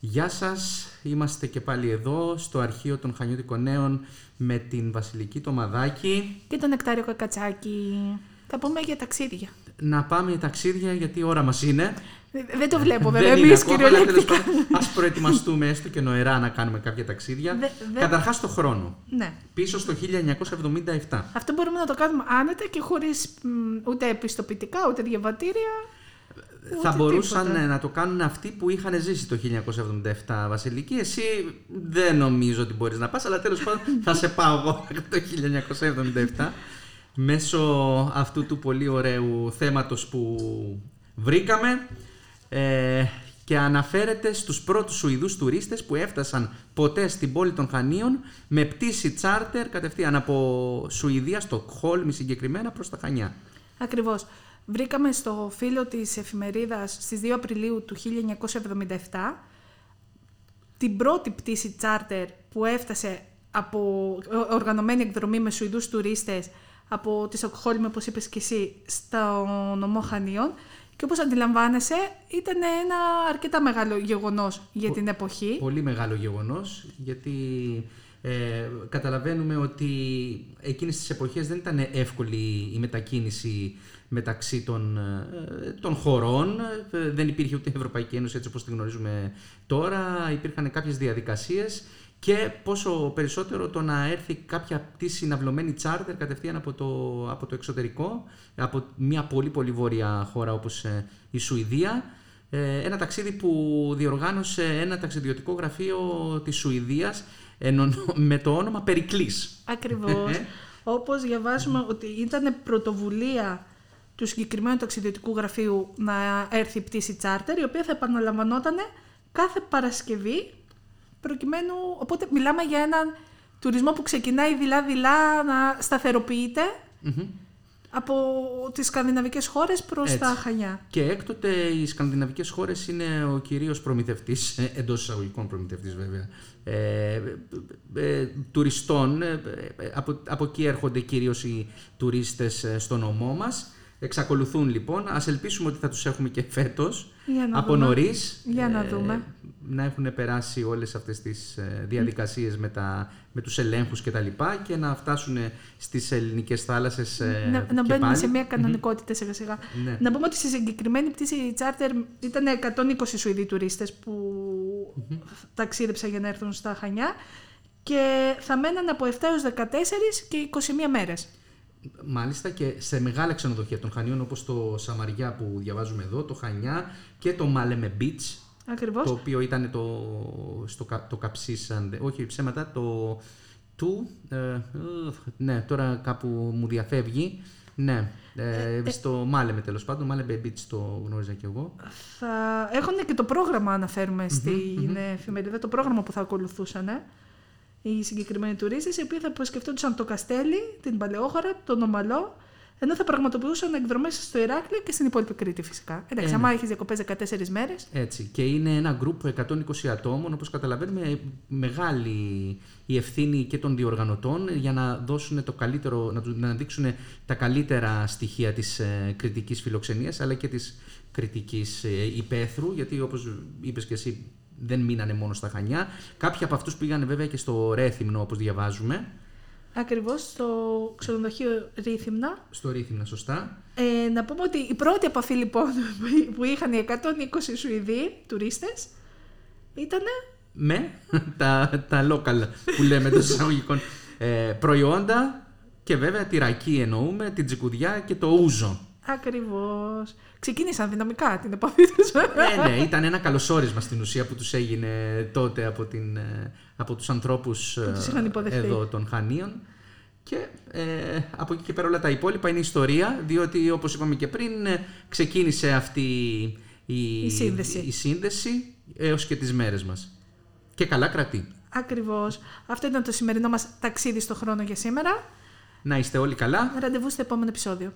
Γεια σας, είμαστε και πάλι εδώ στο αρχείο των Χανιώτικων Νέων με την Βασιλική Τομαδάκη. Και τον Νεκτάριο Κακατσάκη. Θα πούμε για ταξίδια. Να πάμε για ταξίδια γιατί η ώρα μας είναι. Δεν το βλέπω βέβαια, Δεν είναι εμείς ακόμα, αλλά τέλος κυριολεκτικά. πάντων, Ας προετοιμαστούμε έστω και νοερά να κάνουμε κάποια ταξίδια. Δε- δε- Καταρχάς το χρόνο. Ναι. Πίσω στο 1977. Αυτό μπορούμε να το κάνουμε άνετα και χωρίς μ, ούτε επιστοποιητικά, ούτε διαβατήρια. Θα ούτε μπορούσαν τίποτα. ε, να το κάνουν αυτοί που είχαν ζήσει το 1977, Βασιλική. Εσύ δεν νομίζω ότι μπορείς να πας, αλλά τέλος πάντων θα σε πάω εγώ το 1977 μέσω αυτού του πολύ ωραίου θέματος που βρήκαμε ε, και αναφέρεται στους πρώτους Σουηδούς τουρίστες που έφτασαν ποτέ στην πόλη των Χανίων με πτήση τσάρτερ κατευθείαν από Σουηδία, στο Χόλμη συγκεκριμένα προς τα Χανιά. Ακριβώς. Βρήκαμε στο φύλλο της εφημερίδας στις 2 Απριλίου του 1977 την πρώτη πτήση τσάρτερ που έφτασε από ο- οργανωμένη εκδρομή με Σουηδούς τουρίστες από τη Στοκχόλμη, όπως είπες και εσύ, στο νομό Χανίων. Και όπως αντιλαμβάνεσαι, ήταν ένα αρκετά μεγάλο γεγονός για την εποχή. Πολύ μεγάλο γεγονός, γιατί ε, καταλαβαίνουμε ότι εκείνες τις εποχές δεν ήταν εύκολη η μετακίνηση μεταξύ των, ε, των χωρών. Ε, Δεν υπήρχε ούτε η Ευρωπαϊκή Ένωση έτσι όπως τη γνωρίζουμε τώρα. Υπήρχαν κάποιες διαδικασίες και πόσο περισσότερο το να έρθει κάποια πτήση ναυλωμένη τσάρτερ κατευθείαν από το, από το εξωτερικό, από μια πολύ πολύ βόρεια χώρα όπως ε, η Σουηδία. Ε, ένα ταξίδι που διοργάνωσε ένα ταξιδιωτικό γραφείο της Σουηδίας ενώ- με το όνομα Περικλής. Ακριβώς. Ε. Όπως διαβάζουμε ότι ήταν πρωτοβουλία του συγκεκριμένου ταξιδιωτικού γραφείου να έρθει η πτήση τσάρτερ, η οποία θα επαναλαμβανόταν κάθε Παρασκευή, προκειμένου... Οπότε μιλάμε για έναν τουρισμό που ξεκινάει δειλά-δειλά να σταθεροποιείται από τις σκανδιναβικές χώρες προς Έτσι. τα Χανιά. Και έκτοτε οι σκανδιναβικές χώρες είναι ο κυρίως προμηθευτής, ε, εντός εισαγωγικών προμηθευτής βέβαια, ε, ε, ε, τουριστών. ε, ε, από, από εκεί έρχονται κυρίως οι τουρίστες ε, στο νομό μας. Εξακολουθούν λοιπόν. Ας ελπίσουμε ότι θα τους έχουμε και φέτος. Για να από δούμε. νωρίς. Για να δούμε. Να έχουν περάσει όλες αυτές τις ε, διαδικασίες με, τα, με τους ελέγχους και τα λοιπά και να φτάσουν στις ελληνικές θάλασσες ε, να, και να μπαίνουμε πάλι. σε μια κανονικότητα σιγά σιγά. Ναι. Να πούμε ότι στη συγκεκριμένη πτήση charter ήταν 120 Σουηδοί τουρίστες που ταξίδεψαν για να έρθουν στα Χανιά και θα μέναν από 7 έως 14 και 21 μέρες. Μάλιστα και σε μεγάλα ξενοδοχεία των Χανίων όπως το Σαμαριά που διαβάζουμε εδώ, το Χανιά και το Μάλεμε Beach Ακριβώς. το οποίο ήταν το, στο, κα- το καψίσαν, όχι ψέματα, το του, ε, ουφ, ναι τώρα κάπου μου διαφεύγει, ναι, ε, στο Μάλεμε τέλος πάντων, Μάλεμε Beach το γνώριζα κι εγώ. Θα έχουν και το πρόγραμμα αναφέρουμε στην εφημερίδα, το πρόγραμμα που θα ακολουθούσαν ε, οι συγκεκριμένοι τουρίστες, οι οποίοι θα επισκεφτόντουσαν το Καστέλι, την Παλαιόχώρα, τον Ομαλό, ενώ θα πραγματοποιούσαν εκδρομές στο Ηράκλειο και στην υπόλοιπη Κρήτη φυσικά. Εντάξει, Ε, άμα έχεις διακοπές 14 μέρες, Έτσι. Και είναι ένα γκρουπ 120 ατόμων, όπως καταλαβαίνουμε, μεγάλη η ευθύνη και των διοργανωτών για να δώσουν το καλύτερο, να, του- να δείξουν τα καλύτερα στοιχεία της ε, κριτικής φιλοξενίας, αλλά και της κριτικής ε, υπαίθρου, γιατί όπως είπες και εσύ δεν μείνανε μόνο στα Χανιά. Κάποιοι από αυτούς πήγανε βέβαια και στο Ρέθυμνο, όπως διαβάζουμε, ακριβώς στο ξενοδοχείο Ρίθυμνα. στο Ρέθυμνα σωστά. Ε, να πούμε ότι η πρώτη επαφή λοιπόν που είχαν οι 120 Σουηδοί τουρίστες ήταν με τα, τα local που λέμε των εισαγωγικών ε, προϊόντα και βέβαια τη ρακή εννοούμε, την τσικουδιά και το ούζο. ακριβώς. Ξεκίνησαν δυναμικά την επαφή τους. ναι, ναι, ήταν ένα καλωσόρισμα στην ουσία που τους έγινε τότε από, την, ε, από τους ανθρώπους ε, τους είχαν υποδεχθεί. εδώ των Χανίων. Και ε, από εκεί και πέρα όλα τα υπόλοιπα είναι ιστορία, διότι όπως είπαμε και πριν ε, ξεκίνησε αυτή η, Η σύνδεση. η σύνδεση έως και τις μέρες μας. Και καλά κρατεί. Ακριβώς. Αυτό ήταν το σημερινό μας ταξίδι στο χρόνο για σήμερα. Να είστε όλοι καλά. Ραντεβού στο επόμενο επεισόδιο.